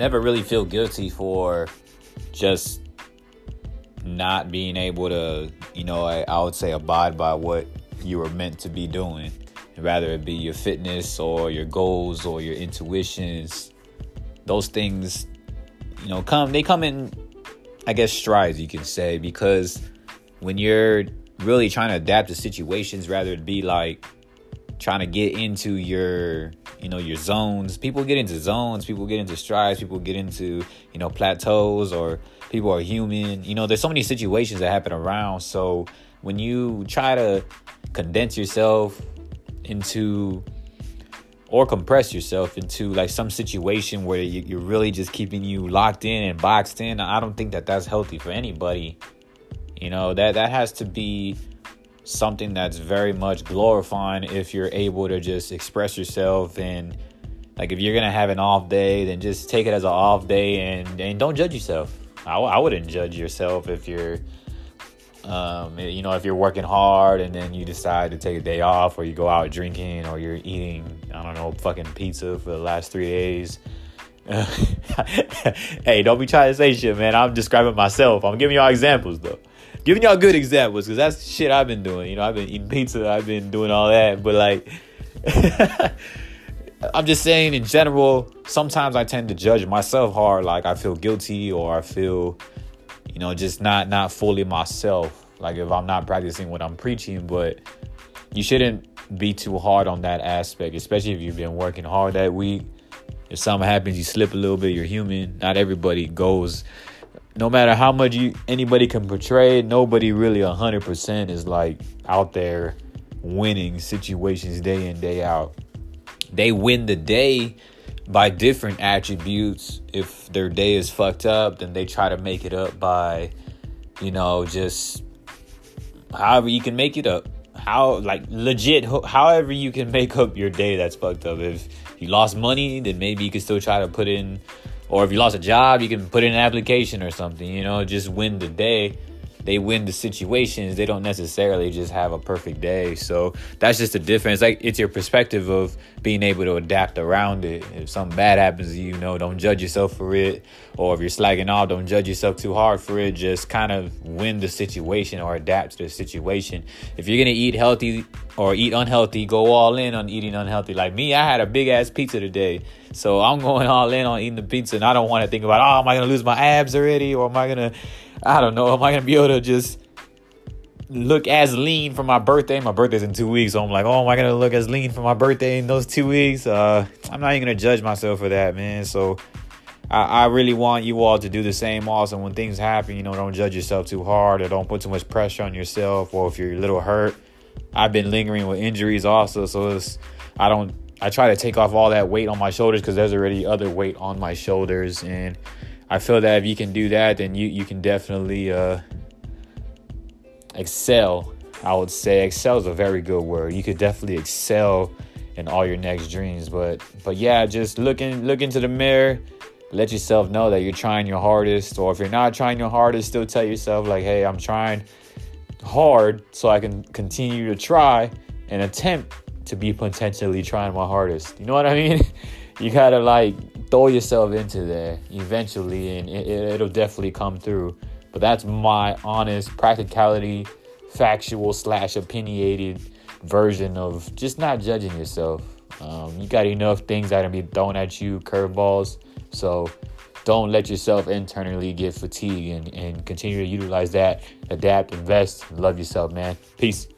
never really feel guilty for just not being able to, you know, I, I would say abide by what you were meant to be doing, rather it be your fitness or your goals or your intuitions. Those things, you know, come they come in, I guess, strides you can say, because when you're really trying to adapt to situations, rather it be like trying to get into your you know your zones. People get into zones people get into strides people get into you know plateaus or people are human. You know there's so many situations that happen around. So when you try to condense yourself into or compress yourself into like some situation where you, are really just keeping you locked in and boxed in i don't think that that's healthy for anybody. You know that that has to be something that's very much glorifying if you're able to just express yourself and like if you're gonna have an off day then just take it as an off day and and don't judge yourself. I, I wouldn't judge yourself if you're um, you know if you're working hard and then you decide to take a day off or you go out drinking or you're eating i don't know fucking pizza for the last three days. Hey don't be trying to say shit man. I'm describing myself. I'm giving y'all examples though giving y'all good examples because that's shit I've been doing. You know, I've been eating pizza, I've been doing all that, but like, I'm just saying in general. Sometimes I tend to judge myself hard. Like I feel guilty or I feel, you know, just not not fully myself. Like if I'm not practicing what I'm preaching, but you shouldn't be too hard on that aspect, especially if you've been working hard that week. If something happens, you slip a little bit. You're human. Not everybody goes no matter how much you anybody can portray, nobody really hundred percent is like out there winning situations day in day out. They win the day by different attributes. If their day is fucked up, then they try to make it up by, you know, just however you can make it up. How like legit, however you can make up your day that's fucked up. If you lost money, then maybe you can still try to put in or if you lost a job, you can put in an application or something, you know, just win the day. They win the situations. They don't necessarily just have a perfect day. So that's just the difference. Like it's your perspective of being able to adapt around it. If something bad happens to you, know, don't judge yourself for it. Or if you're slacking off, don't judge yourself too hard for it. Just kind of win the situation or adapt to the situation. If you're gonna eat healthy or eat unhealthy, go all in on eating unhealthy. Like me, I had a big ass pizza today so I'm going all in on eating the pizza, and I don't want to think about, oh, am I gonna lose my abs already, or am I gonna, I don't know, am I gonna be able to just look as lean for my birthday? My birthday's in two weeks, so I'm like, oh, am I gonna look as lean for my birthday in those two weeks? Uh, I'm not even gonna judge myself for that, man. So. I, I really want you all to do the same also when things happen you know don't judge yourself too hard or don't put too much pressure on yourself or if you're a little hurt i've been lingering with injuries also so it's i don't I try to take off all that weight on my shoulders because there's already other weight on my shoulders, and I feel that if you can do that, then you you can definitely uh, excel. I would say excel is a very good word. You could definitely excel in all your next dreams, but but yeah, just looking look into the mirror. Let yourself know that you're trying your hardest, or if you're not trying your hardest, still tell yourself like, "Hey, I'm trying hard so I can continue to try and attempt to be potentially trying my hardest. You know what I mean? you gotta like throw yourself into there eventually, and it, will definitely come through. But that's my honest practicality, factual slash opinionated version of just not judging yourself. Um, you got enough things that are be thrown at you, curveballs. So don't let yourself internally get fatigued and, and continue to utilize that, adapt, invest, love yourself, man. Peace.